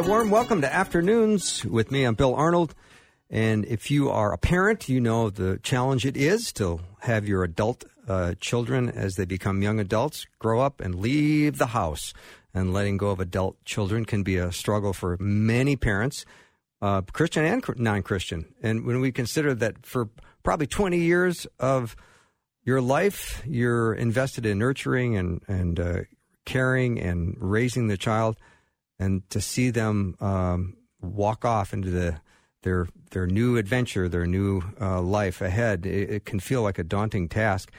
A warm welcome to Afternoons with me. I'm Bill Arnold. And if you are a parent, you know the challenge it is to have your adult uh, children as they become young adults grow up and leave the house. And letting go of adult children can be a struggle for many parents, uh, Christian and non Christian. And when we consider that for probably 20 years of your life, you're invested in nurturing and, and uh, caring and raising the child and to see them um, walk off into the their their new adventure, their new uh, life ahead, it, it, can feel like a daunting task.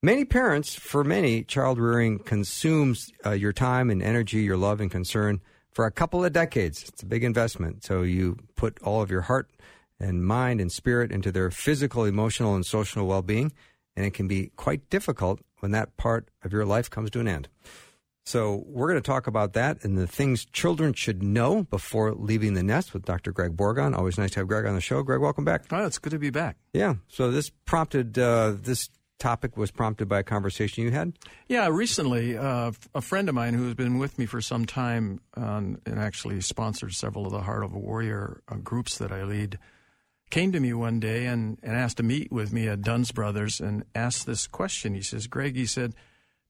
Many parents, for many, child rearing consumes uh, your time and energy, your love and concern for a couple of decades. It's a big investment. So you put all of your heart and mind and spirit into their physical, emotional, and social well being, and it can be quite difficult when that part of your life comes to an end. So, we're going to talk about that and the things children should know before leaving the nest with Dr. Greg Bourgond. Always nice to have Greg on the show. Greg, welcome back. Oh, it's good to be back. Yeah. So, this prompted, uh, this topic was prompted by a conversation you had? Yeah, recently, uh, a friend of mine who has been with me for some time um, and actually sponsored several of the Heart of a Warrior uh, groups that I lead came to me one day and, and asked to meet with me at Dunn's Brothers and asked this question. He says, Greg, he said,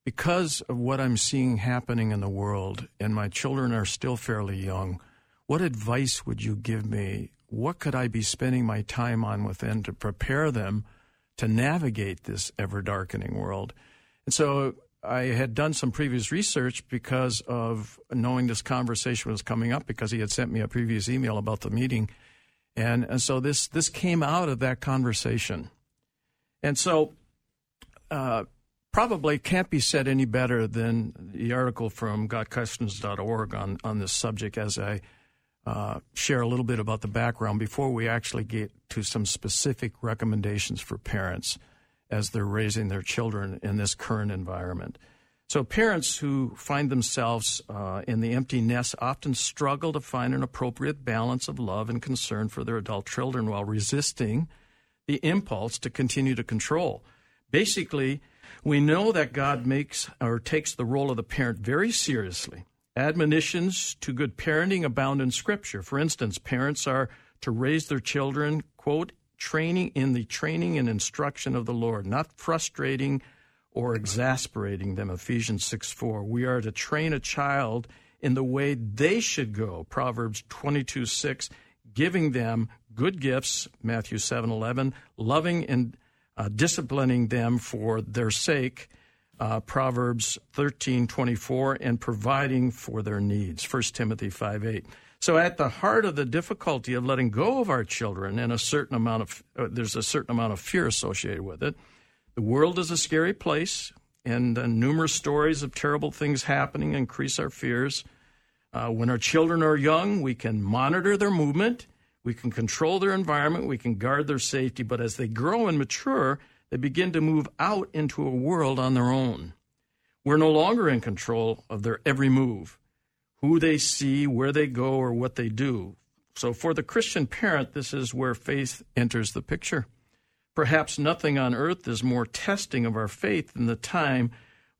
because of what I'm seeing happening in the world, and my children are still fairly young, what advice would you give me? What could I be spending my time on within to prepare them to navigate this ever darkening world? And so I had done some previous research because of knowing this conversation was coming up because he had sent me a previous email about the meeting. And, and so this, this came out of that conversation. And so, uh, probably can't be said any better than the article from gotquestions.org on, on this subject as I uh, share a little bit about the background before we actually get to some specific recommendations for parents as they're raising their children in this current environment. So, parents who find themselves uh, in the empty nest often struggle to find an appropriate balance of love and concern for their adult children while resisting the impulse to continue to control. Basically, we know that God makes or takes the role of the parent very seriously. Admonitions to good parenting abound in Scripture. For instance, parents are to raise their children, quote, training in the training and instruction of the Lord, not frustrating or exasperating them. Ephesians 6 4. We are to train a child in the way they should go. Proverbs 22 6. Giving them good gifts. Matthew 7 11. Loving and uh, disciplining them for their sake, uh, Proverbs 13, 24, and providing for their needs, 1 Timothy 5, 8. So at the heart of the difficulty of letting go of our children and a certain amount of, uh, there's a certain amount of fear associated with it. The world is a scary place, and uh, numerous stories of terrible things happening increase our fears. Uh, when our children are young, we can monitor their movement we can control their environment, we can guard their safety, but as they grow and mature, they begin to move out into a world on their own. We're no longer in control of their every move, who they see, where they go, or what they do. So, for the Christian parent, this is where faith enters the picture. Perhaps nothing on earth is more testing of our faith than the time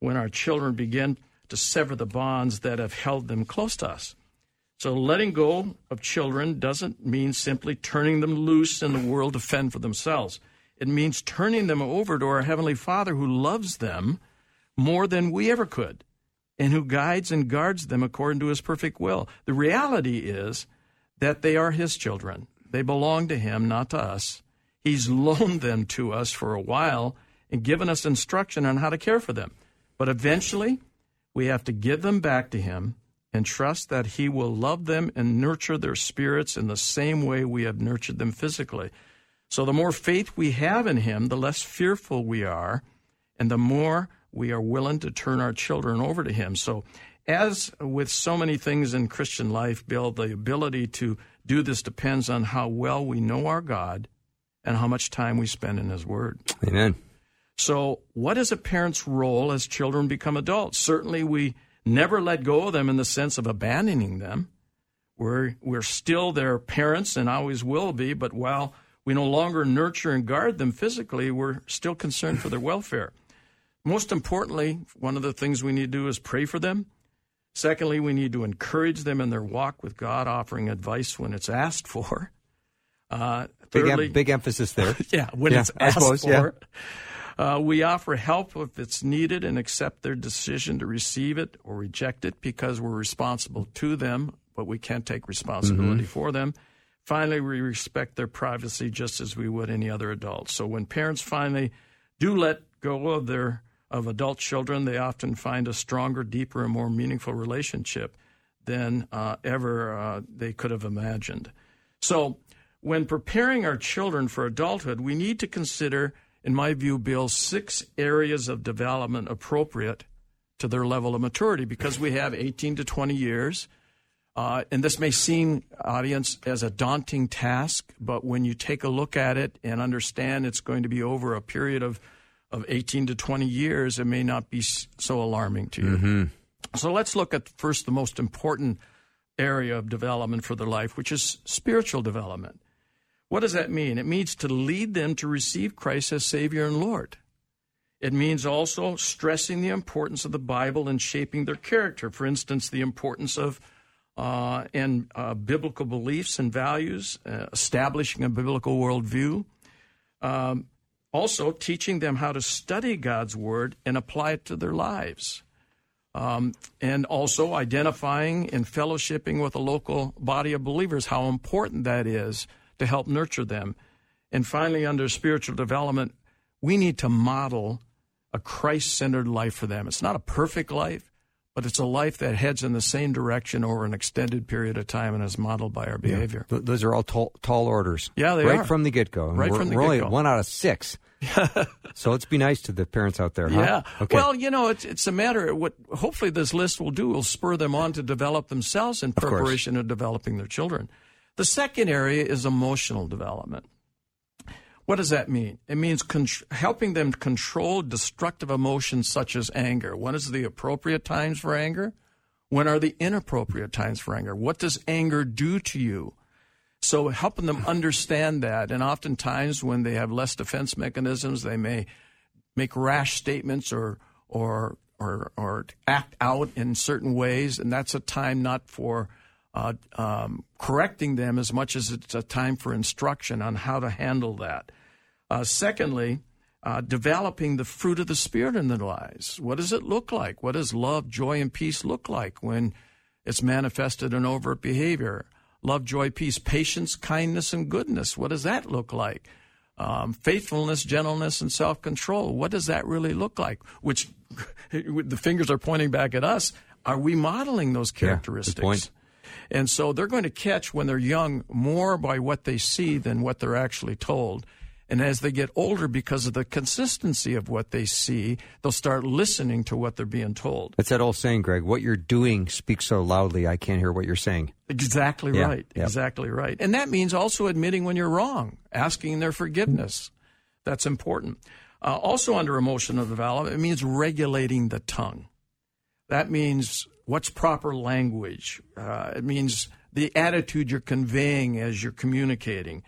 when our children begin to sever the bonds that have held them close to us. So letting go of children doesn't mean simply turning them loose in the world to fend for themselves. It means turning them over to our Heavenly Father who loves them more than we ever could and who guides and guards them according to His perfect will. The reality is that they are His children. They belong to Him, not to us. He's loaned them to us for a while and given us instruction on how to care for them. But eventually, we have to give them back to Him and trust that He will love them and nurture their spirits in the same way we have nurtured them physically. So, the more faith we have in Him, the less fearful we are, and the more we are willing to turn our children over to Him. So, as with so many things in Christian life, Bill, the ability to do this depends on how well we know our God and how much time we spend in His Word. Amen. So, what is a parent's role as children become adults? Certainly, we never let go of them in the sense of abandoning them. We're, we're still their parents and always will be, but while we no longer nurture and guard them physically, we're still concerned for their welfare. Most importantly, one of the things we need to do is pray for them. Secondly, we need to encourage them in their walk with God, offering advice when it's asked for. Uh, thirdly, big, big, emphasis there. yeah, when yeah, it's asked suppose, for. Yeah. Uh, we offer help if it's needed and accept their decision to receive it or reject it because we're responsible to them but we can't take responsibility mm-hmm. for them. Finally, we respect their privacy just as we would any other adult. So when parents finally do let go of their of adult children, they often find a stronger, deeper, and more meaningful relationship than uh, ever uh, they could have imagined. So, when preparing our children for adulthood, we need to consider, in my view, Bill, six areas of development appropriate to their level of maturity because we have 18 to 20 years uh, and this may seem, audience, as a daunting task, but when you take a look at it and understand it's going to be over a period of, of 18 to 20 years, it may not be so alarming to you. Mm-hmm. So let's look at first the most important area of development for their life, which is spiritual development. What does that mean? It means to lead them to receive Christ as Savior and Lord. It means also stressing the importance of the Bible in shaping their character. For instance, the importance of uh, and uh, biblical beliefs and values, uh, establishing a biblical worldview. Um, also, teaching them how to study God's Word and apply it to their lives. Um, and also identifying and fellowshipping with a local body of believers, how important that is to help nurture them. And finally, under spiritual development, we need to model a Christ centered life for them. It's not a perfect life, but it's a life that heads in the same direction over an extended period of time and is modeled by our behavior. Yeah. Those are all tall, tall orders. Yeah, they right are. from the get go. Right from the get go. One out of six. so let's be nice to the parents out there. Huh? Yeah. Okay. Well, you know, it's it's a matter of what. Hopefully, this list will do will spur them on to develop themselves in preparation of, of developing their children. The second area is emotional development. What does that mean? It means con- helping them control destructive emotions such as anger. When is the appropriate times for anger? When are the inappropriate times for anger? What does anger do to you? So helping them understand that, and oftentimes when they have less defense mechanisms, they may make rash statements or or or, or act out in certain ways, and that's a time not for uh, um, correcting them as much as it's a time for instruction on how to handle that. Uh, secondly, uh, developing the fruit of the Spirit in their lives. What does it look like? What does love, joy, and peace look like when it's manifested in overt behavior? Love, joy, peace, patience, kindness, and goodness. What does that look like? Um, faithfulness, gentleness, and self control. What does that really look like? Which the fingers are pointing back at us. Are we modeling those characteristics? Yeah, and so they're going to catch when they're young more by what they see than what they're actually told. And as they get older, because of the consistency of what they see, they'll start listening to what they're being told. That's that old saying, Greg. What you're doing speaks so loudly, I can't hear what you're saying. Exactly yeah, right. Exactly right. And that means also admitting when you're wrong, asking their forgiveness. That's important. Uh, also, under emotion of the development, it means regulating the tongue. That means what's proper language. Uh, it means the attitude you're conveying as you're communicating.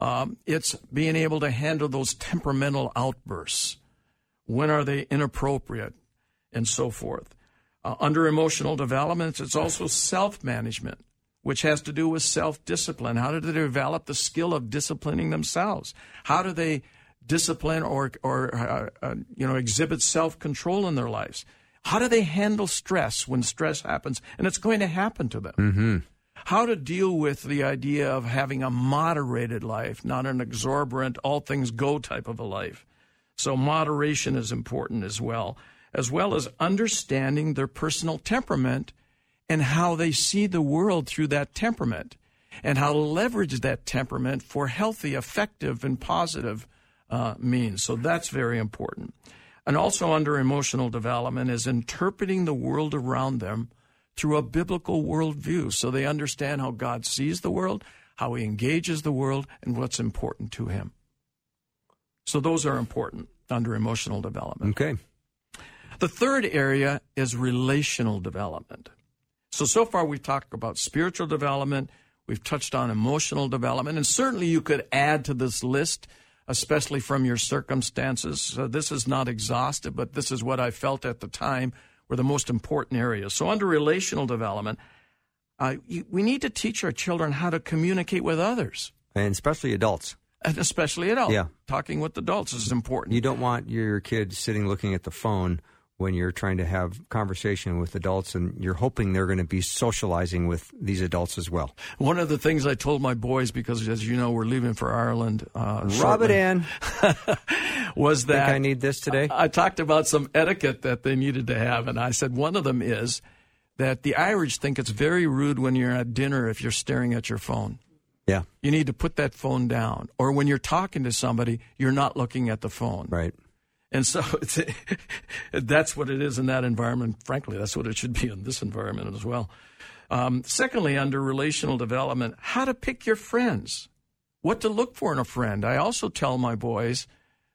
Um, it's being able to handle those temperamental outbursts. When are they inappropriate? And so forth. Uh, under emotional development, it's also self management, which has to do with self discipline. How do they develop the skill of disciplining themselves? How do they discipline or, or uh, uh, you know, exhibit self control in their lives? How do they handle stress when stress happens? And it's going to happen to them. Mm-hmm how to deal with the idea of having a moderated life, not an exorbitant, all things go type of a life. So, moderation is important as well, as well as understanding their personal temperament and how they see the world through that temperament and how to leverage that temperament for healthy, effective, and positive uh, means. So, that's very important. And also under emotional development is interpreting the world around them through a biblical worldview so they understand how God sees the world, how he engages the world, and what's important to him. So those are important under emotional development. Okay. The third area is relational development. So, so far we've talked about spiritual development, we've touched on emotional development, and certainly you could add to this list, especially from your circumstances. So this is not exhaustive, but this is what I felt at the time were the most important areas. So, under relational development, uh, you, we need to teach our children how to communicate with others. And especially adults. And especially adults. Yeah. Talking with adults is important. You don't want your kid sitting looking at the phone when you're trying to have conversation with adults and you're hoping they're going to be socializing with these adults as well. One of the things I told my boys, because as you know, we're leaving for Ireland. Uh, Rub shortly, it in. was that Think I need this today? I talked about some etiquette that they needed to have, and I said one of them is that the Irish think it's very rude when you're at dinner if you're staring at your phone. yeah. You need to put that phone down. Or when you're talking to somebody, you're not looking at the phone. Right. And so it's, that's what it is in that environment. Frankly, that's what it should be in this environment as well. Um, secondly, under relational development, how to pick your friends, what to look for in a friend. I also tell my boys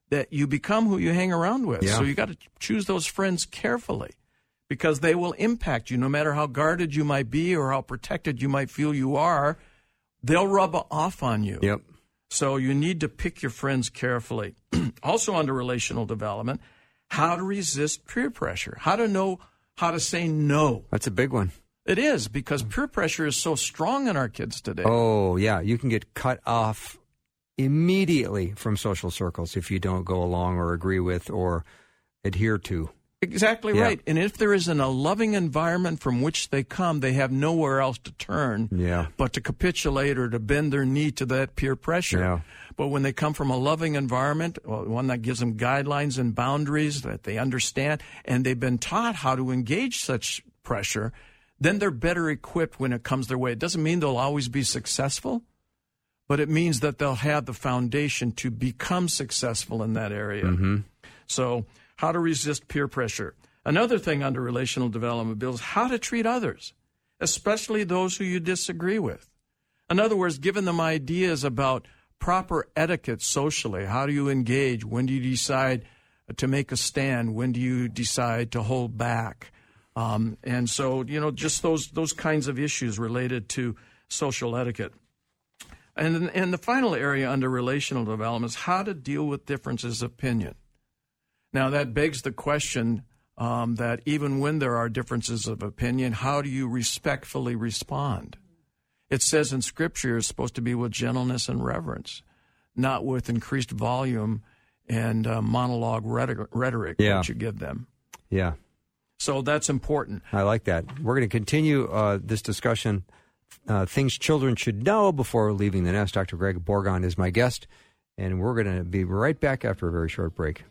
that you become who you hang around with. Yeah. So you got to choose those friends carefully because they will impact you no matter how guarded you might be or how protected you might feel you are. They'll rub off on you. Yep. So you need to pick your friends carefully. also, under relational development, how to resist peer pressure, how to know how to say no. That's a big one. It is because peer pressure is so strong in our kids today. Oh, yeah. You can get cut off immediately from social circles if you don't go along or agree with or adhere to. Exactly Yeah. right. And if there isn't a loving environment from which they come, they have nowhere else to turn Yeah. but to capitulate or to bend their knee to that peer pressure. Yeah. But when they come from a loving environment, well, one that gives them guidelines and boundaries that they understand, and they've been taught how to engage such pressure, then they're better equipped when it comes their way. It doesn't mean they'll always be successful, but it means that they'll have the foundation to become successful in that area. Mm-hmm. So, how to resist peer pressure. Another thing under relational development, Bill, is how to treat others, especially those who you disagree with. In other words, giving them ideas about proper etiquette socially. How do you engage? When do you decide to make a stand? When do you decide to hold back? Um, and so, you know, just those those kinds of issues related to social etiquette. And and the final area under relational development is how to deal with differences of opinion. Now that begs the question um, that even when there are differences of opinion, how do you respectfully respond? It says in Scripture it's supposed to be with gentleness and reverence, not with increased volume and uh, monologue rhetoric, rhetoric Yeah. that you give them. Yeah. So that's important. I like that. We're going to continue uh, this discussion. Uh, things children should know before leaving the nest. Dr. Greg Bourgond is my guest, and we're going to be right back after a very short break.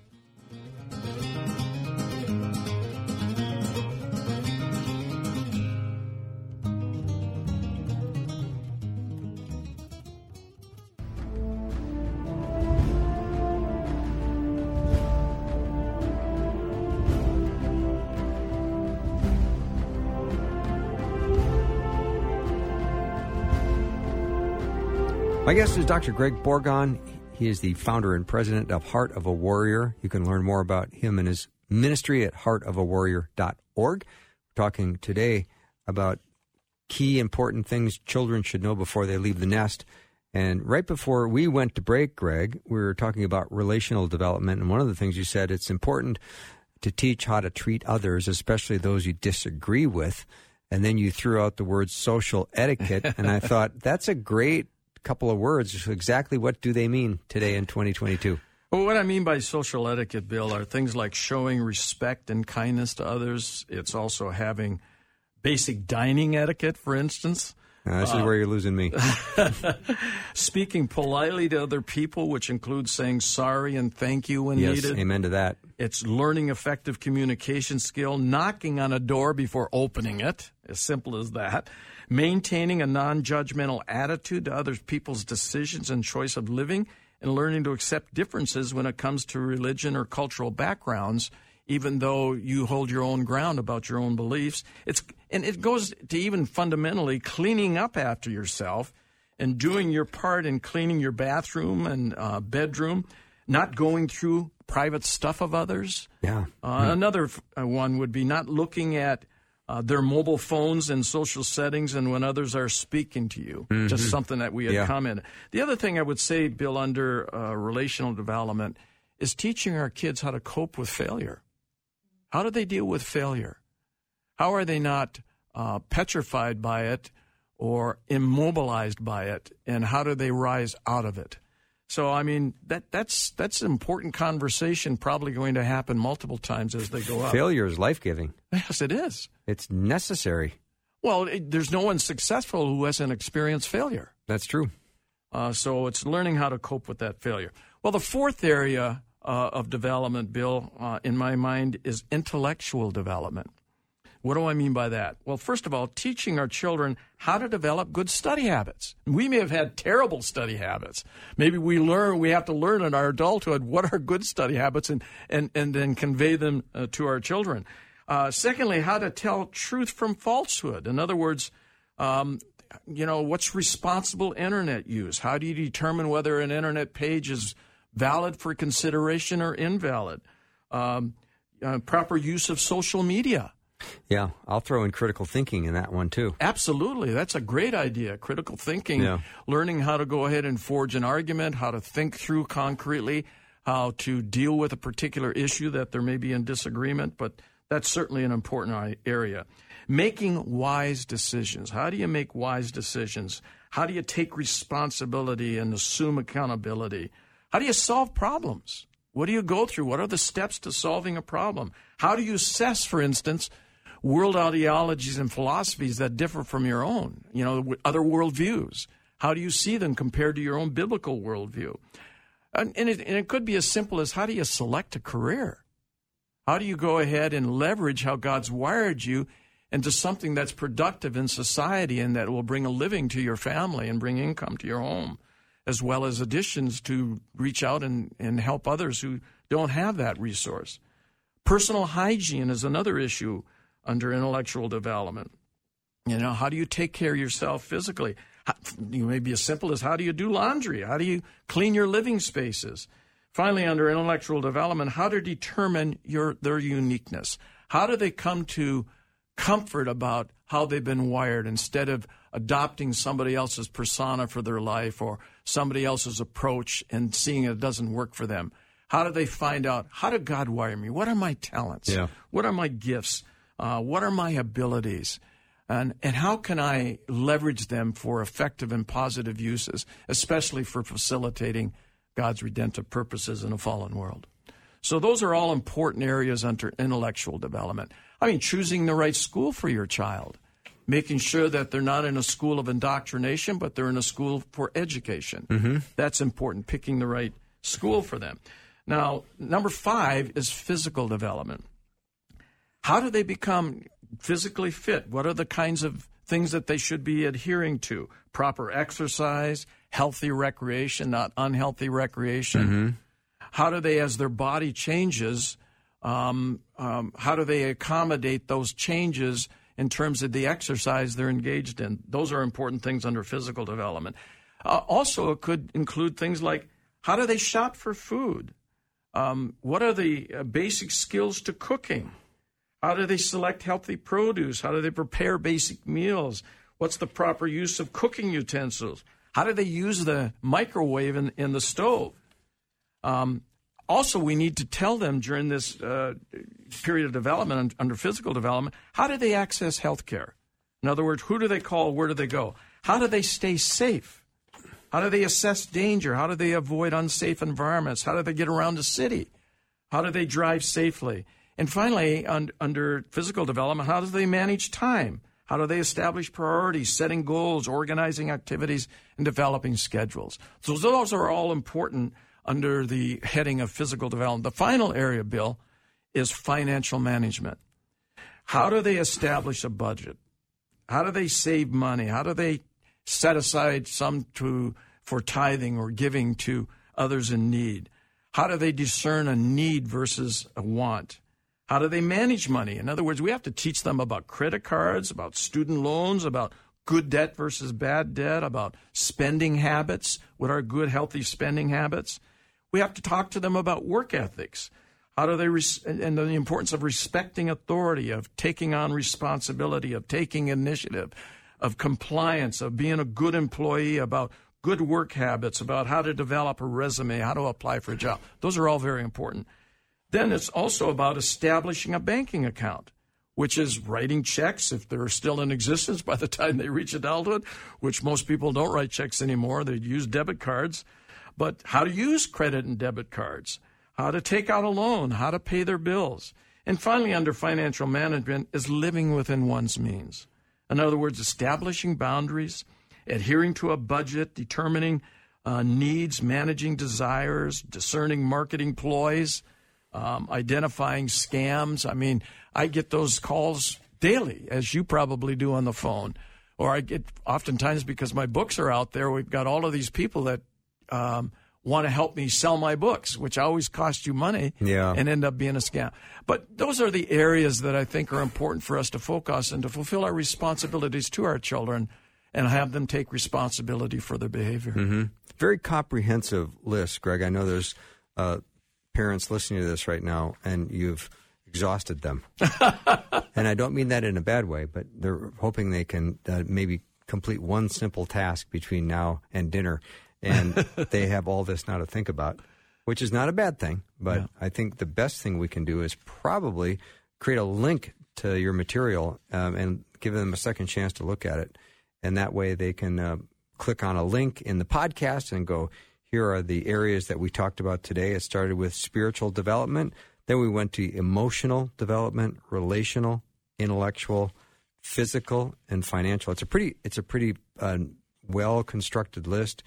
My guest is Dr. Greg Bourgond. He is the founder and president of Heart of a Warrior. You can learn more about him and his ministry at heartofawarrior.org. We're talking today about key important things children should know before they leave the nest. And right before we went to break, Greg, we were talking about relational development. And one of the things you said, it's important to teach how to treat others, especially those you disagree with. And then you threw out the word social etiquette. and I thought, that's a great couple of words. Exactly what do they mean today in 2022? Well, what I mean by social etiquette, Bill, are things like showing respect and kindness to others. It's also having basic dining etiquette, for instance. Now, this is uh, where you're losing me. Speaking politely to other people, which includes saying sorry and thank you when yes, needed. amen to that. It's learning effective communication skill, knocking on a door before opening it, as simple as that. Maintaining a non judgmental attitude to other people's decisions and choice of living, and learning to accept differences when it comes to religion or cultural backgrounds, even though you hold your own ground about your own beliefs. It's and it goes to even fundamentally cleaning up after yourself and doing your part in cleaning your bathroom and uh, bedroom, not going through private stuff of others. Yeah. Uh, mm-hmm. Another uh, one would be not looking at uh, their mobile phones and social settings and when others are speaking to you. Mm-hmm. Just something that we had yeah. commented. The other thing I would say, Bill, under uh, relational development is teaching our kids how to cope with failure. How do they deal with failure? How are they not uh, petrified by it or immobilized by it? And how do they rise out of it? So I mean that that's that's an important conversation, probably going to happen multiple times as they go up. Failure is life giving. Yes, it is. It's necessary. Well, it, there's no one successful who hasn't experienced failure. That's true. Uh, so it's learning how to cope with that failure. Well, the fourth area uh, of development, Bill, uh, in my mind, is intellectual development. What do I mean by that? Well, first of all, teaching our children how to develop good study habits. We may have had terrible study habits. Maybe we learn we have to learn in our adulthood what are good study habits and and and then convey them uh, to our children. Uh, secondly, how to tell truth from falsehood. In other words, um, you know, what's responsible internet use? How do you determine whether an internet page is valid for consideration or invalid? Um, uh, proper use of social media. Yeah, I'll throw in critical thinking in that one too. Absolutely. That's a great idea. Critical thinking, yeah. learning how to go ahead and forge an argument, how to think through concretely, how to deal with a particular issue that there may be in disagreement, but that's certainly an important area. Making wise decisions. How do you make wise decisions? How do you take responsibility and assume accountability? How do you solve problems? What do you go through? What are the steps to solving a problem? How do you assess, for instance, world ideologies and philosophies that differ from your own, you know, other worldviews. How do you see them compared to your own biblical worldview? And, and, it, and it could be as simple as how do you select a career? How do you go ahead and leverage how God's wired you into something that's productive in society and that will bring a living to your family and bring income to your home, as well as additions to reach out and, and help others who don't have that resource? Personal hygiene is another issue under intellectual development. You know, how do you take care of yourself physically? How, you may be as simple as how do you do laundry? How do you clean your living spaces? Finally, under intellectual development, how to determine your their uniqueness. How do they come to comfort about how they've been wired instead of adopting somebody else's persona for their life or somebody else's approach and seeing it doesn't work for them? How do they find out how did God wire me? What are my talents? Yeah. What are my gifts? Uh, what are my abilities? And, and how can I leverage them for effective and positive uses, especially for facilitating God's redemptive purposes in a fallen world? So, those are all important areas under intellectual development. I mean, choosing the right school for your child, making sure that they're not in a school of indoctrination, but they're in a school for education. Mm-hmm. That's important, picking the right school for them. Now, number five is physical development. How do they become physically fit? What are the kinds of things that they should be adhering to? Proper exercise, healthy recreation, not unhealthy recreation. Mm-hmm. How do they, as their body changes, um, um, how do they accommodate those changes in terms of the exercise they're engaged in? Those are important things under physical development. Uh, also, it could include things like how do they shop for food? Um, what are the uh, basic skills to cooking? How do they select healthy produce? How do they prepare basic meals? What's the proper use of cooking utensils? How do they use the microwave in, in the stove? Um, also, we need to tell them during this uh, period of development, under physical development, how do they access health care? In other words, who do they call? Where do they go? How do they stay safe? How do they assess danger? How do they avoid unsafe environments? How do they get around the city? How do they drive safely? And finally, un- under physical development, how do they manage time? How do they establish priorities, setting goals, organizing activities, and developing schedules? So those are all important under the heading of physical development. The final area, Bill, is financial management. How do they establish a budget? How do they save money? How do they set aside some to for tithing or giving to others in need? How do they discern a need versus a want? How do they manage money? In other words, we have to teach them about credit cards, about student loans, about good debt versus bad debt, about spending habits. What are good, healthy spending habits? We have to talk to them about work ethics. How do they res- and the importance of respecting authority, of taking on responsibility, of taking initiative, of compliance, of being a good employee, about good work habits, about how to develop a resume, how to apply for a job. Those are all very important. Then it's also about establishing a banking account, which is writing checks if they're still in existence by the time they reach adulthood, which most people don't write checks anymore. They use debit cards. But how to use credit and debit cards how to take out a loan, how to pay their bills. And finally, under financial management, is living within one's means. In other words, establishing boundaries, adhering to a budget, determining uh, needs, managing desires, discerning marketing ploys, um, identifying scams. I mean, I get those calls daily, as you probably do on the phone. Or I get oftentimes because my books are out there, we've got all of these people that um, want to help me sell my books, which always cost you money yeah. and end up being a scam. But those are the areas that I think are important for us to focus and to fulfill our responsibilities to our children and have them take responsibility for their behavior. Mm-hmm. Very comprehensive list, Greg. I know there's uh, parents listening to this right now, and you've exhausted them. and I don't mean that in a bad way, but they're hoping they can uh, maybe complete one simple task between now and dinner and they have all this now to think about, which is not a bad thing. But yeah. I think the best thing we can do is probably create a link to your material um, and give them a second chance to look at it, and that way they can uh, click on a link in the podcast and go. Here are the areas that we talked about today. It started with spiritual development. Then we went to emotional development, relational, intellectual, physical, and financial. It's a pretty it's a pretty uh, well constructed list.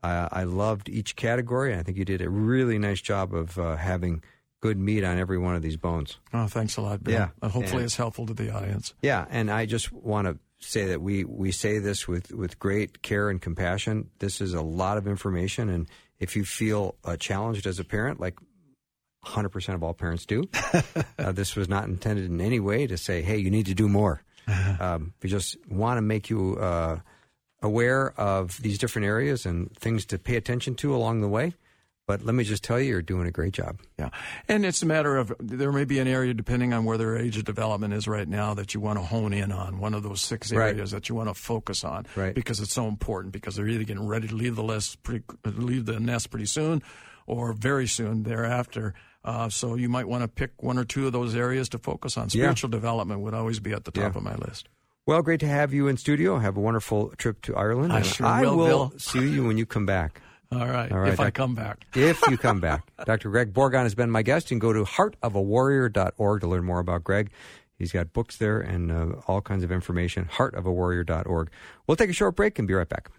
Uh, I loved each category. I think you did a really nice job of uh, having good meat on every one of these bones. Oh, thanks a lot, Bill. Yeah, hopefully and, it's helpful to the audience. Yeah, and I just want to say that we we say this with with great care and compassion. This is a lot of information, and if you feel uh, challenged as a parent, like 100% of all parents do, uh, this was not intended in any way to say, "Hey, you need to do more." Um, we just want to make you uh, aware of these different areas and things to pay attention to along the way. But let me just tell you, you're doing a great job. Yeah. And it's a matter of there may be an area, depending on where their age of development is right now, that you want to hone in on, one of those six areas right. that you want to focus on. Right. Because it's so important, because they're either getting ready to leave the, list pretty, leave the nest pretty soon or very soon thereafter. Uh, so you might want to pick one or two of those areas to focus on. Spiritual yeah. development would always be at the top yeah. of my list. Well, great to have you in studio. Have a wonderful trip to Ireland. I sure I will, will see you when you come back. All right. All right. If I come back. if you come back. Dr. Greg Bourgond has been my guest. You can go to heartofawarrior.org to learn more about Greg. He's got books there and uh, all kinds of information. Heartofawarrior.org. We'll take a short break and be right back.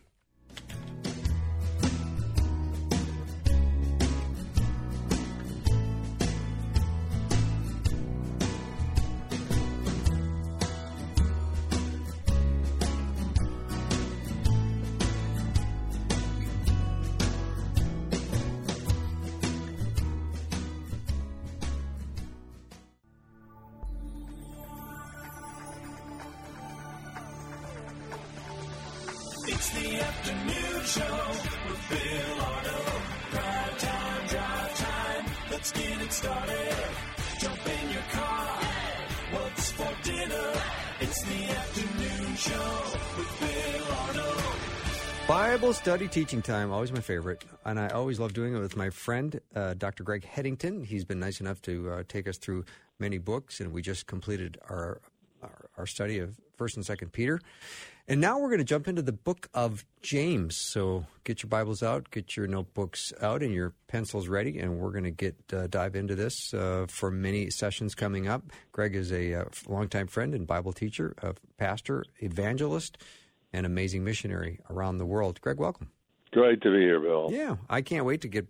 Teaching time, always my favorite. And I always love doing it with my friend, uh, Dr. Greg Headington. He's been nice enough to uh, take us through many books, and we just completed our, our, our study of 1st and 2nd Peter. And now we're going to jump into the book of James. So get your Bibles out, get your notebooks out, and your pencils ready, and we're going to get uh, dive into this uh, for many sessions coming up. Greg is a uh, longtime friend and Bible teacher, a pastor, evangelist an amazing missionary around the world. Greg, welcome. Great to be here, Bill. Yeah, I can't wait to get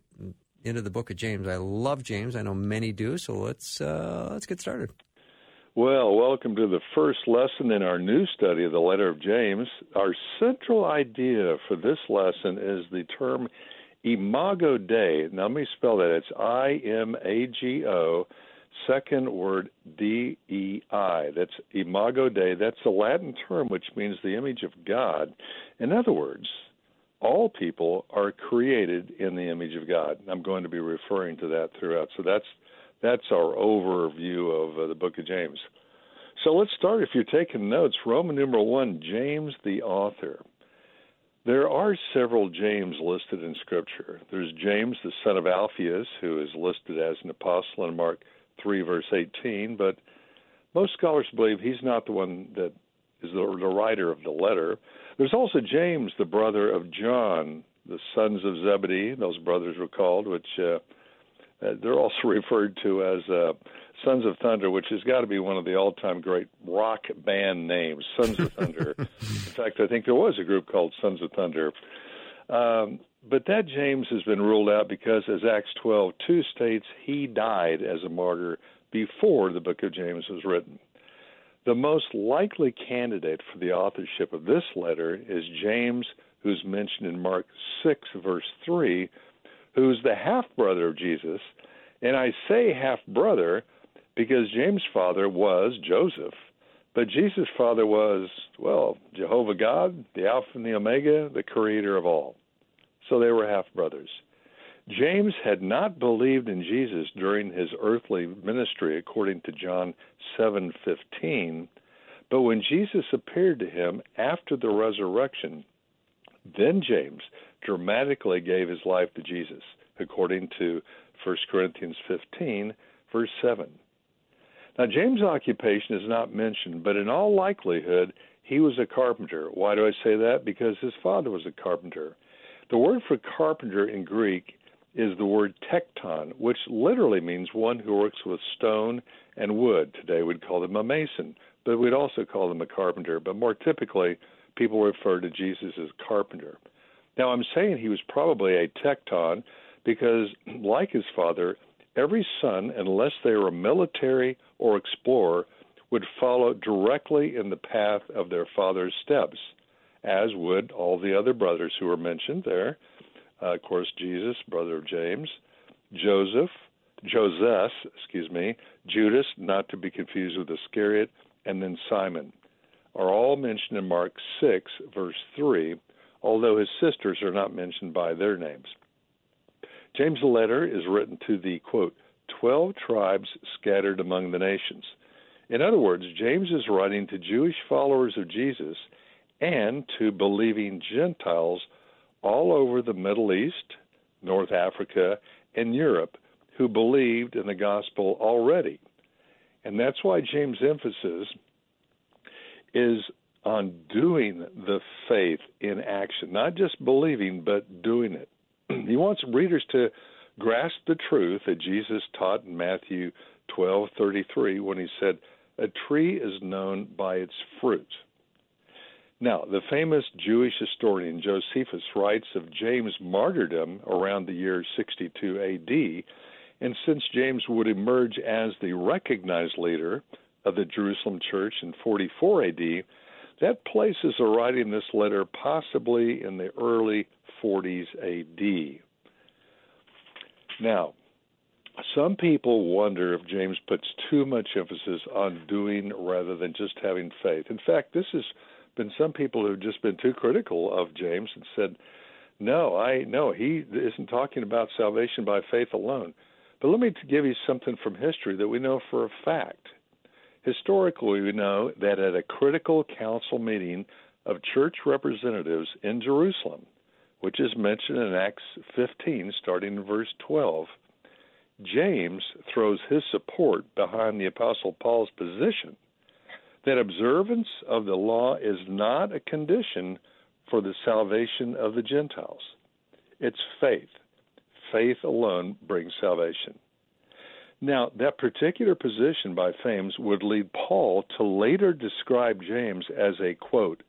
into the book of James. I love James. I know many do. So let's uh, let's get started. Well, welcome to the first lesson in our new study of the letter of James. Our central idea for this lesson is the term Imago Dei. Now let me spell that. It's I M A G O, second word D E I. That's Imago Dei. That's a Latin term which means the image of God. In other words, all people are created in the image of God. I'm going to be referring to that throughout. So that's that's our overview of uh, the book of James. So let's start. If you're taking notes, Roman numeral one, James the author. There are several James listed in Scripture. There's James, the son of Alphaeus, who is listed as an apostle in Mark 3, verse 18, but most scholars believe he's not the one that is the, the writer of the letter. There's also James, the brother of John, the sons of Zebedee, those brothers were called, which uh, uh, they're also referred to as uh, Sons of Thunder, which has got to be one of the all-time great rock band names, Sons of Thunder. In fact, I think there was a group called Sons of Thunder. Um, but that James has been ruled out because, as Acts 12 2 states, he died as a martyr before the book of James was written. The most likely candidate for the authorship of this letter is James, who's mentioned in Mark 6, verse 3, who's the half brother of Jesus. And I say half brother because James' father was Joseph, but Jesus' father was, well, Jehovah God, the Alpha and the Omega, the creator of all. So they were half brothers. James had not believed in Jesus during his earthly ministry according to John 7:15, but when Jesus appeared to him after the resurrection, then James dramatically gave his life to Jesus according to 1 Corinthians 15 verse 7. Now, James' occupation is not mentioned, but in all likelihood, he was a carpenter. Why do I say that? Because his father was a carpenter. The word for carpenter in Greek is the word tekton, which literally means one who works with stone and wood. Today we'd call them a mason, but we'd also call them a carpenter. But more typically, people refer to Jesus as carpenter. Now, I'm saying he was probably a tekton because, like his father, every son, unless they were a military or explorer, would follow directly in the path of their father's steps, as would all the other brothers who are mentioned there. Uh, of course, Jesus, brother of James, Joseph, Joseph, excuse me, Judas, not to be confused with Iscariot, and then Simon, are all mentioned in Mark 6, verse 3, although his sisters are not mentioned by their names. James' letter is written to the, quote, 12 tribes scattered among the nations. In other words, James is writing to Jewish followers of Jesus and to believing Gentiles all over the Middle East, North Africa, and Europe who believed in the gospel already. And that's why James' emphasis is on doing the faith in action, not just believing, but doing it. he wants readers to grasp the truth that Jesus taught in Matthew 12:33 when he said, "A tree is known by its fruit." Now, the famous Jewish historian Josephus writes of James' martyrdom around the year 62 AD, and since James would emerge as the recognized leader of the Jerusalem church in 44 AD, that places the writing this letter possibly in the early 40s AD. Now, some people wonder if James puts too much emphasis on doing rather than just having faith. In fact, this has been some people who've just been too critical of James and said, "No, I no, he isn't talking about salvation by faith alone." But let me give you something from history that we know for a fact. Historically, we know that at a critical council meeting of church representatives in Jerusalem, which is mentioned in Acts 15, starting in verse 12, James throws his support behind the Apostle Paul's position that observance of the law is not a condition for the salvation of the Gentiles. It's faith. Faith alone brings salvation. Now, that particular position by James would lead Paul to later describe James as a, quote,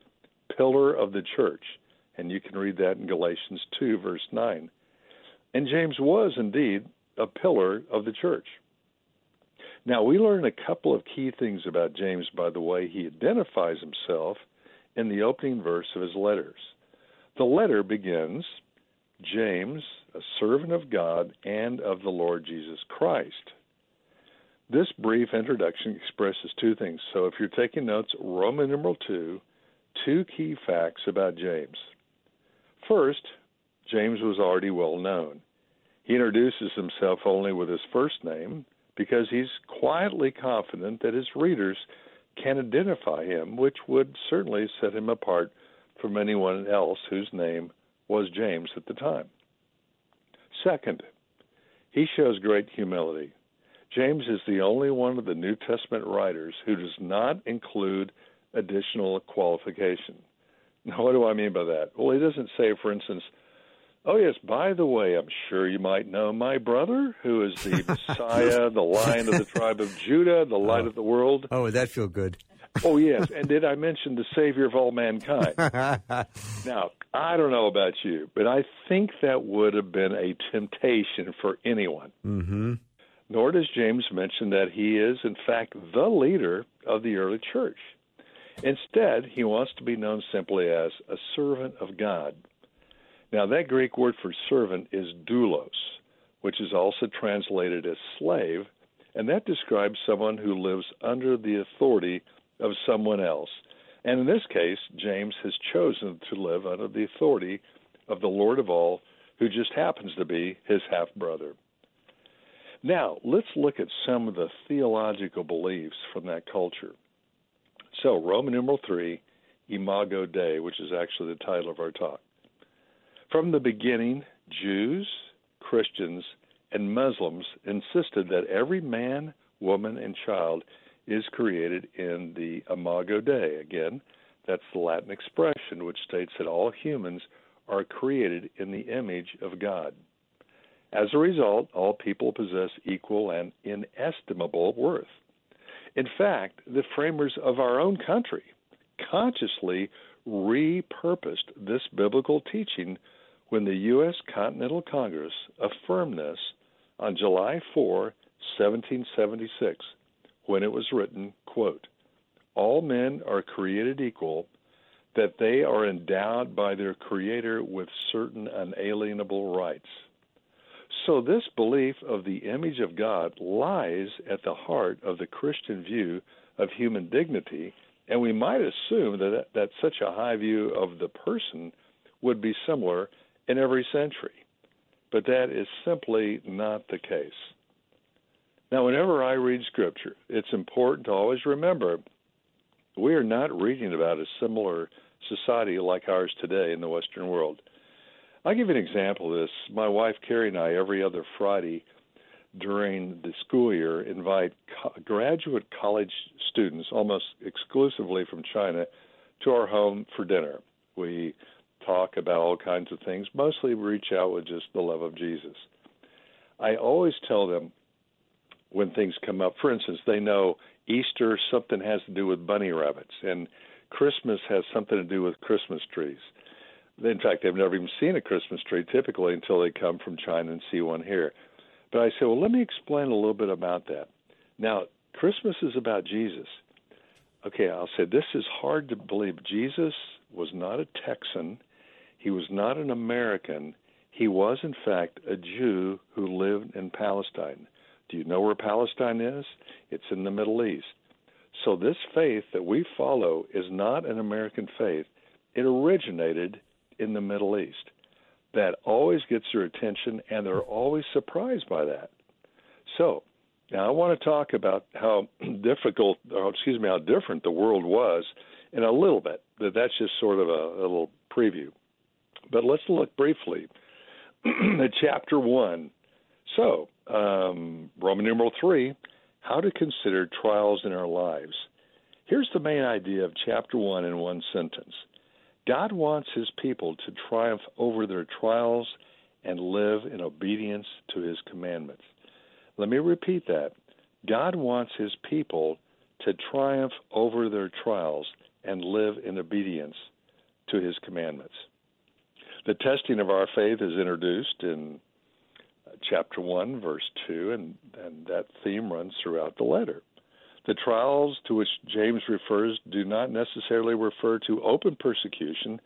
pillar of the church and you can read that in Galatians 2, verse 9. And James was indeed a pillar of the church. Now, we learn a couple of key things about James by the way he identifies himself in the opening verse of his letters. The letter begins James, a servant of God and of the Lord Jesus Christ. This brief introduction expresses two things. So if you're taking notes, Roman numeral 2, two key facts about James. First, James was already well known. He introduces himself only with his first name because he's quietly confident that his readers can identify him, which would certainly set him apart from anyone else whose name was James at the time. Second, he shows great humility. James is the only one of the New Testament writers who does not include additional qualification. Now, what do I mean by that? Well, he doesn't say, for instance, Oh, yes. By the way, I'm sure you might know my brother, who is the Messiah, the Lion of the tribe of Judah, the Light oh. of the world. Oh, would that feel good? oh, yes. And did I mention the Savior of all mankind? now, I don't know about you, but I think that would have been a temptation for anyone. Mm-hmm. Nor does James mention that he is, in fact, the leader of the early church. Instead, he wants to be known simply as a servant of God. Now, that Greek word for servant is doulos, which is also translated as slave, and that describes someone who lives under the authority of someone else. And in this case, James has chosen to live under the authority of the Lord of all, who just happens to be his half brother. Now, let's look at some of the theological beliefs from that culture. So, Roman numeral 3, Imago Dei, which is actually the title of our talk. From the beginning, Jews, Christians, and Muslims insisted that every man, woman, and child is created in the Imago Dei. Again, that's the Latin expression which states that all humans are created in the image of God. As a result, all people possess equal and inestimable worth. In fact, the framers of our own country consciously repurposed this biblical teaching when the U.S. Continental Congress affirmed this on July 4, 1776, when it was written, quote, All men are created equal, that they are endowed by their Creator with certain unalienable rights. So, this belief of the image of God lies at the heart of the Christian view of human dignity, and we might assume that, that such a high view of the person would be similar in every century. But that is simply not the case. Now, whenever I read Scripture, it's important to always remember we are not reading about a similar society like ours today in the Western world. I'll give you an example of this. My wife Carrie and I, every other Friday during the school year, invite co- graduate college students, almost exclusively from China, to our home for dinner. We talk about all kinds of things, mostly reach out with just the love of Jesus. I always tell them when things come up, for instance, they know Easter something has to do with bunny rabbits, and Christmas has something to do with Christmas trees. In fact, they've never even seen a Christmas tree typically until they come from China and see one here. But I say, well, let me explain a little bit about that. Now, Christmas is about Jesus. Okay, I'll say this is hard to believe. Jesus was not a Texan. He was not an American. He was, in fact, a Jew who lived in Palestine. Do you know where Palestine is? It's in the Middle East. So, this faith that we follow is not an American faith. It originated in the Middle East. That always gets their attention, and they're always surprised by that. So, now I want to talk about how difficult, or excuse me, how different the world was in a little bit. That that's just sort of a, a little preview. But let's look briefly at chapter 1. So, um, Roman numeral 3 how to consider trials in our lives. Here's the main idea of chapter 1 in one sentence God wants his people to triumph over their trials and live in obedience to his commandments. Let me repeat that. God wants his people to triumph over their trials and live in obedience to his commandments. The testing of our faith is introduced in uh, chapter 1, verse 2, and, and that theme runs throughout the letter. The trials to which James refers do not necessarily refer to open persecution,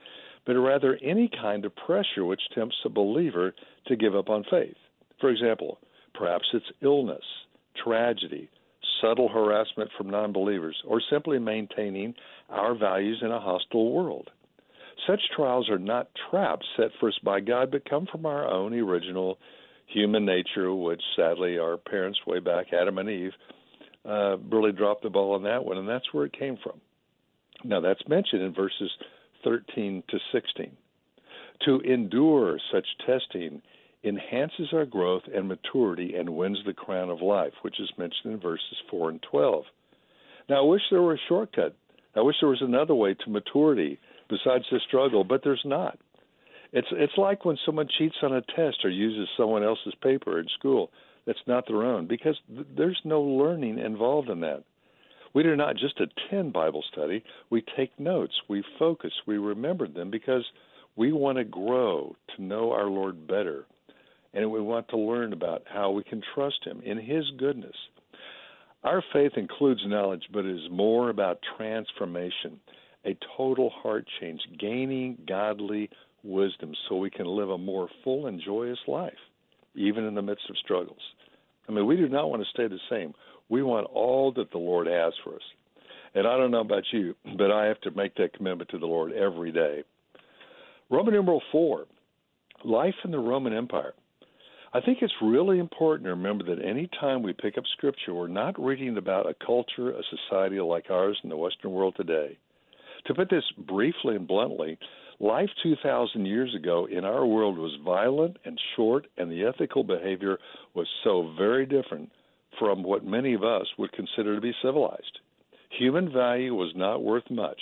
but rather any kind of pressure which tempts a believer to give up on faith. For example, perhaps it's illness, tragedy, subtle harassment from non believers, or simply maintaining our values in a hostile world. Such trials are not traps set for us by God, but come from our own original human nature, which sadly our parents, way back, Adam and Eve, uh, really dropped the ball on that one, and that's where it came from. Now, that's mentioned in verses 13 to 16. To endure such testing enhances our growth and maturity and wins the crown of life, which is mentioned in verses 4 and 12. Now, I wish there were a shortcut. I wish there was another way to maturity besides the struggle, but there's not. It's it's like when someone cheats on a test or uses someone else's paper in school that's not their own because th- there's no learning involved in that. We do not just attend Bible study, we take notes, we focus, we remember them because we want to grow to know our Lord better. And we want to learn about how we can trust Him in His goodness. Our faith includes knowledge, but it is more about transformation, a total heart change, gaining godly wisdom so we can live a more full and joyous life, even in the midst of struggles. I mean, we do not want to stay the same. We want all that the Lord has for us. And I don't know about you, but I have to make that commitment to the Lord every day. Roman numeral four, life in the Roman Empire. I think it's really important to remember that any time we pick up Scripture, we're not reading about a culture, a society like ours in the Western world today. To put this briefly and bluntly, life 2,000 years ago in our world was violent and short, and the ethical behavior was so very different from what many of us would consider to be civilized. Human value was not worth much.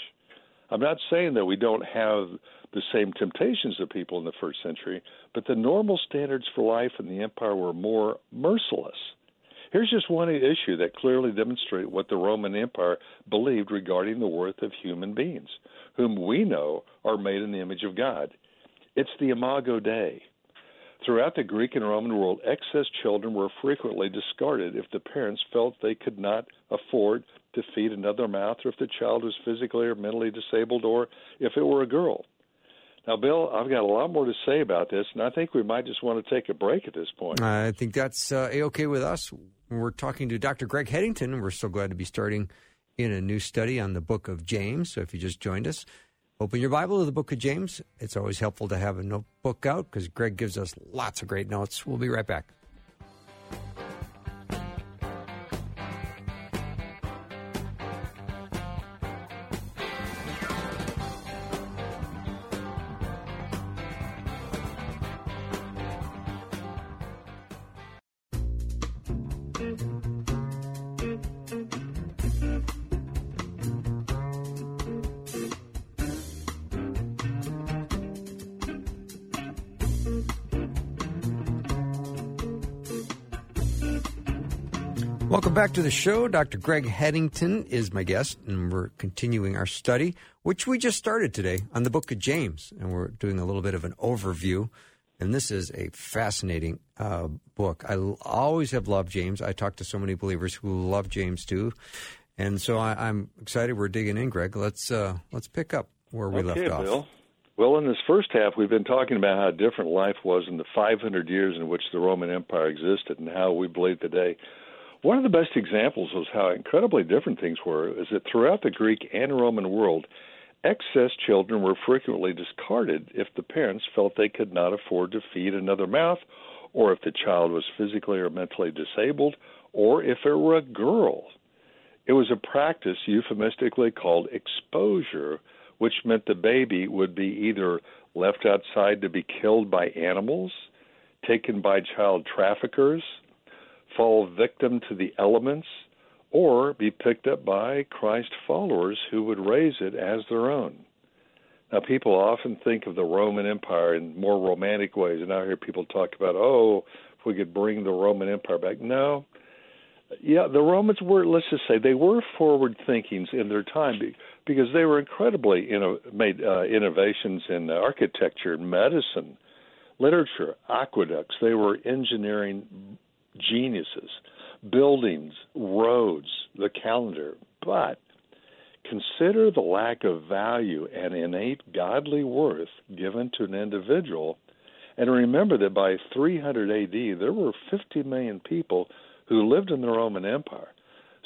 I'm not saying that we don't have the same temptations of people in the first century, but the normal standards for life in the empire were more merciless. Here's just one issue that clearly demonstrates what the Roman Empire believed regarding the worth of human beings, whom we know are made in the image of God. It's the Imago Dei. Throughout the Greek and Roman world, excess children were frequently discarded if the parents felt they could not afford to feed another mouth, or if the child was physically or mentally disabled, or if it were a girl. Now, Bill, I've got a lot more to say about this, and I think we might just want to take a break at this point. I think that's uh, a-okay with us. We're talking to Dr. Greg Headington, and we're so glad to be starting in a new study on the book of James. So if you just joined us, open your Bible to the book of James. It's always helpful to have a notebook out because Greg gives us lots of great notes. We'll be right back. Back to the show. Dr. Greg Headington is my guest, and we're continuing our study, which we just started today on the book of James. And we're doing a little bit of an overview. And this is a fascinating uh, book. I always have loved James. I talk to so many believers who love James too. And so I, am excited we're digging in, Greg. Let's uh, let's pick up where we okay, left off. Bill. Well, in this first half, we've been talking about how different life was in the 500 years in which the Roman Empire existed and how we believe today one of the best examples of how incredibly different things were is that throughout the Greek and Roman world, excess children were frequently discarded if the parents felt they could not afford to feed another mouth, or if the child was physically or mentally disabled, or if it were a girl. It was a practice euphemistically called exposure, which meant the baby would be either left outside to be killed by animals, taken by child traffickers, fall victim to the elements or be picked up by Christ followers who would raise it as their own. Now, people often think of the Roman Empire in more romantic ways, and I hear people talk about, oh, if we could bring the Roman Empire back. No. Yeah, the Romans were, let's just say, they were forward thinking in their time because they were incredibly know, made uh, innovations in architecture, medicine, literature, aqueducts. They were engineering geniuses, buildings, roads, the calendar. But Consider the lack of value and innate godly worth given to an individual, and remember that by 300 AD there were 50 million people who lived in the Roman Empire.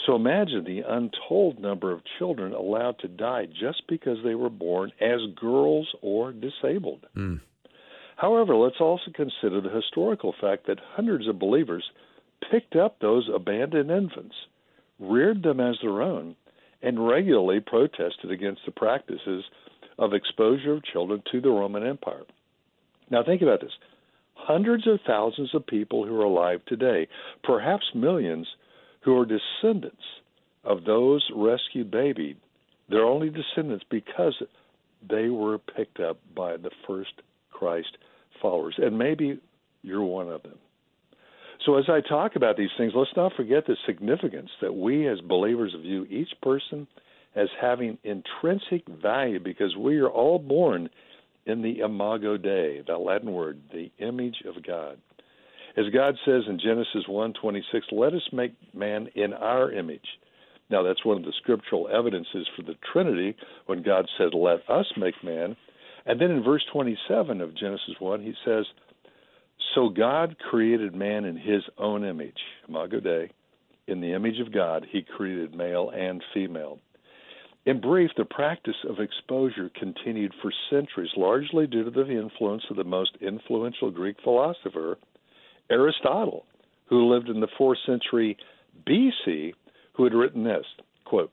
So imagine the untold number of children allowed to die just because they were born as girls or disabled. Mm. However, let's also consider the historical fact that hundreds of believers picked up those abandoned infants, reared them as their own, and regularly protested against the practices of exposure of children to the Roman Empire. Now, think about this hundreds of thousands of people who are alive today, perhaps millions, who are descendants of those rescued babies. They're only descendants because they were picked up by the first Christ followers. And maybe you're one of them. So, as I talk about these things, let's not forget the significance that we as believers view each person as having intrinsic value because we are all born in the imago Dei, that Latin word, the image of God. As God says in Genesis 1:26, "Let us make man in our image." Now that's one of the scriptural evidences for the Trinity when God said, "Let us make man." And then in verse 27 of Genesis 1, he says, so God created man in his own image, Imago Dei. In the image of God, he created male and female. In brief, the practice of exposure continued for centuries, largely due to the influence of the most influential Greek philosopher, Aristotle, who lived in the 4th century BC, who had written this quote,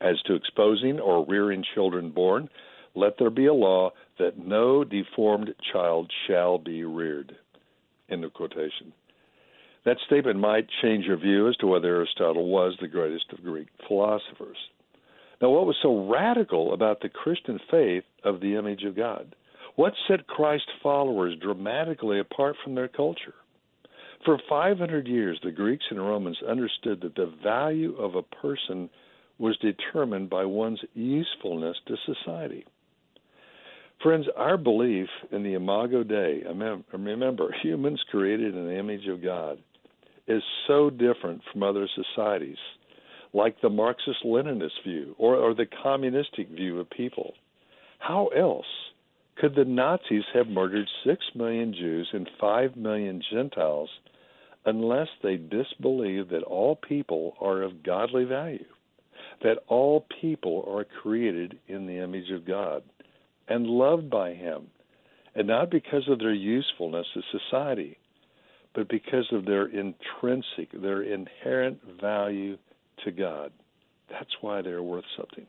As to exposing or rearing children born, let there be a law that no deformed child shall be reared. End of quotation. That statement might change your view as to whether Aristotle was the greatest of Greek philosophers. Now, what was so radical about the Christian faith of the image of God? What set Christ followers dramatically apart from their culture? For 500 years, the Greeks and Romans understood that the value of a person was determined by one's usefulness to society. Friends, our belief in the Imago Dei, remember, humans created in the image of God, is so different from other societies, like the Marxist Leninist view or, or the communistic view of people. How else could the Nazis have murdered 6 million Jews and 5 million Gentiles unless they disbelieve that all people are of godly value, that all people are created in the image of God? And loved by Him, and not because of their usefulness to society, but because of their intrinsic, their inherent value to God. That's why they're worth something.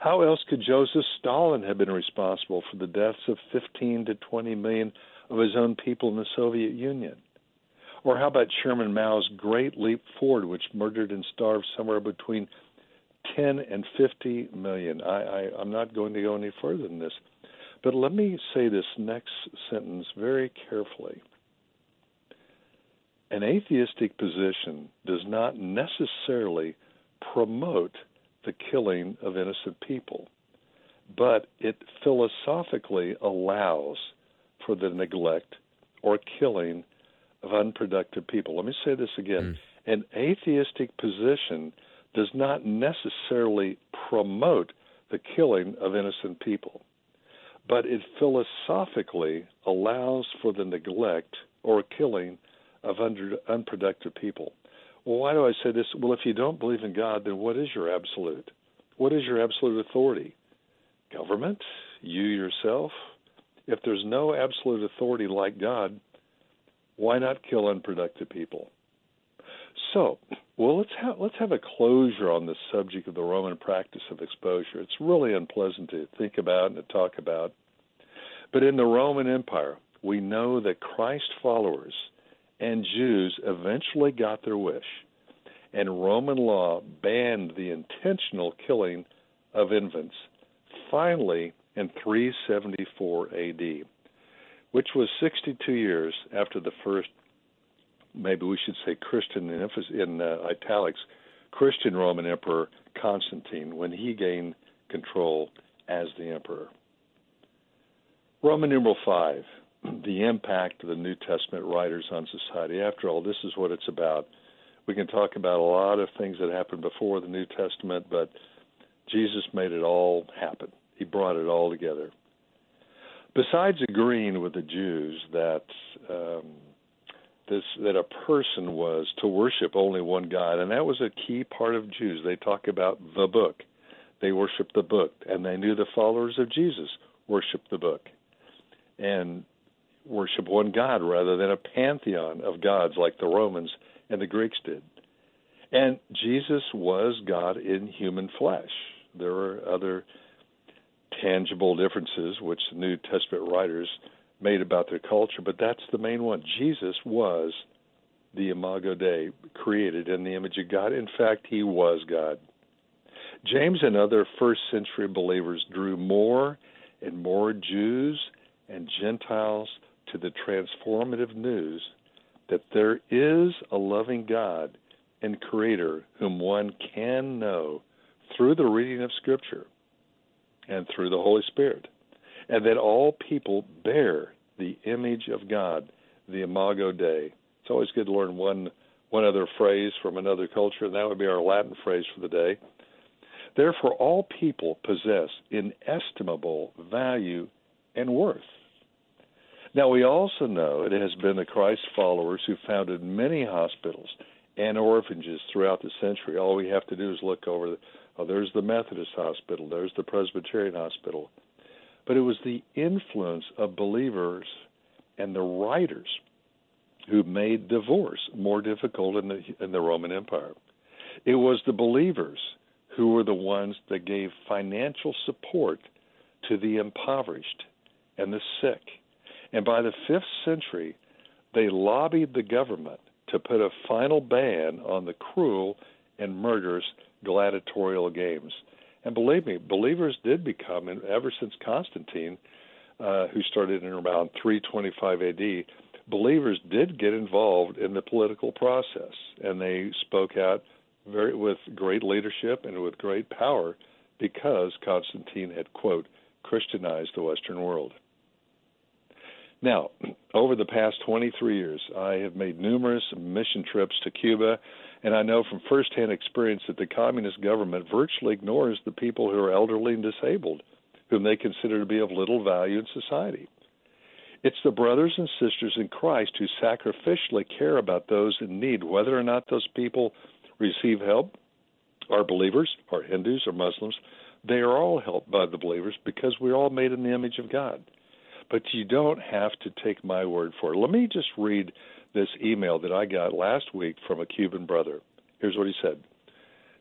How else could Joseph Stalin have been responsible for the deaths of 15 to 20 million of his own people in the Soviet Union? Or how about Chairman Mao's Great Leap Forward, which murdered and starved somewhere between 10 and 50 million. I, I, I'm not going to go any further than this. But let me say this next sentence very carefully. An atheistic position does not necessarily promote the killing of innocent people, but it philosophically allows for the neglect or killing of unproductive people. Let me say this again. Mm. An atheistic position does not necessarily promote the killing of innocent people, but it philosophically allows for the neglect or killing of unproductive people. Well, why do I say this? Well, if you don't believe in God, then what is your absolute? What is your absolute authority? Government? You yourself? If there's no absolute authority like God, why not kill unproductive people? So, well, let's have let's have a closure on the subject of the Roman practice of exposure. It's really unpleasant to think about and to talk about. But in the Roman Empire, we know that Christ followers and Jews eventually got their wish, and Roman law banned the intentional killing of infants. Finally, in 374 AD, which was 62 years after the first maybe we should say Christian in, in uh, italics, Christian Roman Emperor Constantine when he gained control as the emperor. Roman numeral 5, the impact of the New Testament writers on society. After all, this is what it's about. We can talk about a lot of things that happened before the New Testament, but Jesus made it all happen. He brought it all together. Besides agreeing with the Jews that um, this that a person was to worship only one God, and that was a key part of Jews. They talk about the book. They worship the book, and they knew the followers of Jesus worshiped the book, and worship one God rather than a pantheon of gods like the Romans and the Greeks did. And Jesus was God in human flesh. There are other tangible differences which the New Testament writers made about their culture, but that's the main one. Jesus was the Imago Dei, created in the image of God. In fact, he was God. James and other first century believers drew more and more Jews and Gentiles to the transformative news that there is a loving God and Creator whom one can know through the reading of Scripture and through the Holy Spirit, and that all people bear the image of God, the Imago Dei. It's always good to learn one one other phrase from another culture, and that would be our Latin phrase for the day. Therefore, all people possess inestimable value and worth. Now, we also know it has been the Christ followers who founded many hospitals and orphanages throughout the century. All we have to do is look over the, Oh, there's the Methodist hospital, there's the Presbyterian hospital. But it was the influence of believers and the writers who made divorce more difficult in the in the Roman Empire. It was the believers who were the ones that gave financial support to the impoverished and the sick. And by the 5th century, they lobbied the government to put a final ban on the cruel and murderous gladiatorial games. And believe me, believers did become, and ever since Constantine, uh, who started in around 325 AD, believers did get involved in the political process, and they spoke out very with great leadership and with great power because Constantine had quote Christianized the Western world. Now, over the past 23 years, I have made numerous mission trips to Cuba and I know from firsthand experience that the communist government virtually ignores the people who are elderly and disabled, whom they consider to be of little value in society. It's the brothers and sisters in Christ who sacrificially care about those in need, whether or not those people receive help, are believers, are Hindus, or Muslims. They are all helped by the believers because we're all made in the image of God. But you don't have to take my word for it. Let me just read this email that I got last week from a Cuban brother. Here's what he said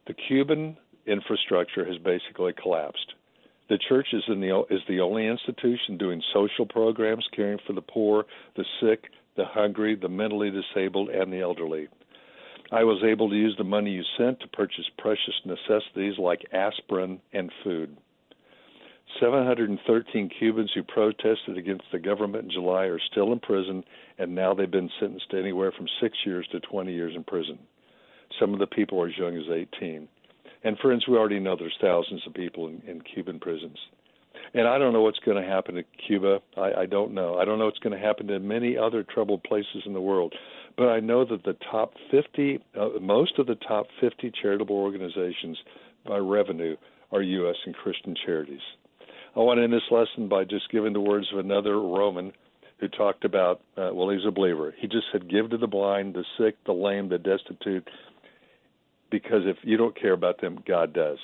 The Cuban infrastructure has basically collapsed. The church is, the, is the only institution doing social programs, caring for the poor, the sick, the hungry, the mentally disabled, and the elderly. I was able to use the money you sent to purchase precious necessities like aspirin and food. 713 Cubans who protested against the government in July are still in prison, and now they've been sentenced to anywhere from six years to 20 years in prison. Some of the people are as young as 18. And friends, we already know there's thousands of people in, in Cuban prisons. And I don't know what's going to happen to Cuba. I, I don't know. I don't know what's going to happen to many other troubled places in the world. But I know that the top 50, uh, most of the top 50 charitable organizations by revenue are U.S. and Christian charities. I want to end this lesson by just giving the words of another Roman who talked about, uh, well, he's a believer. He just said, Give to the blind, the sick, the lame, the destitute, because if you don't care about them, God does.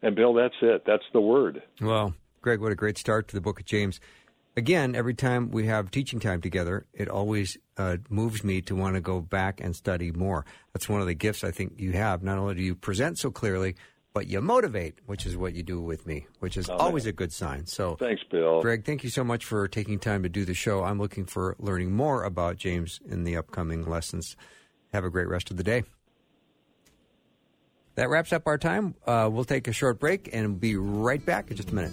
And Bill, that's it. That's the word. Well, Greg, what a great start to the book of James. Again, every time we have teaching time together, it always uh, moves me to want to go back and study more. That's one of the gifts I think you have. Not only do you present so clearly, but you motivate, which is what you do with me, which is oh, always a good sign. So, thanks, Bill. Greg, thank you so much for taking time to do the show. I'm looking for learning more about James in the upcoming lessons. Have a great rest of the day. That wraps up our time. Uh, we'll take a short break and be right back in just a minute.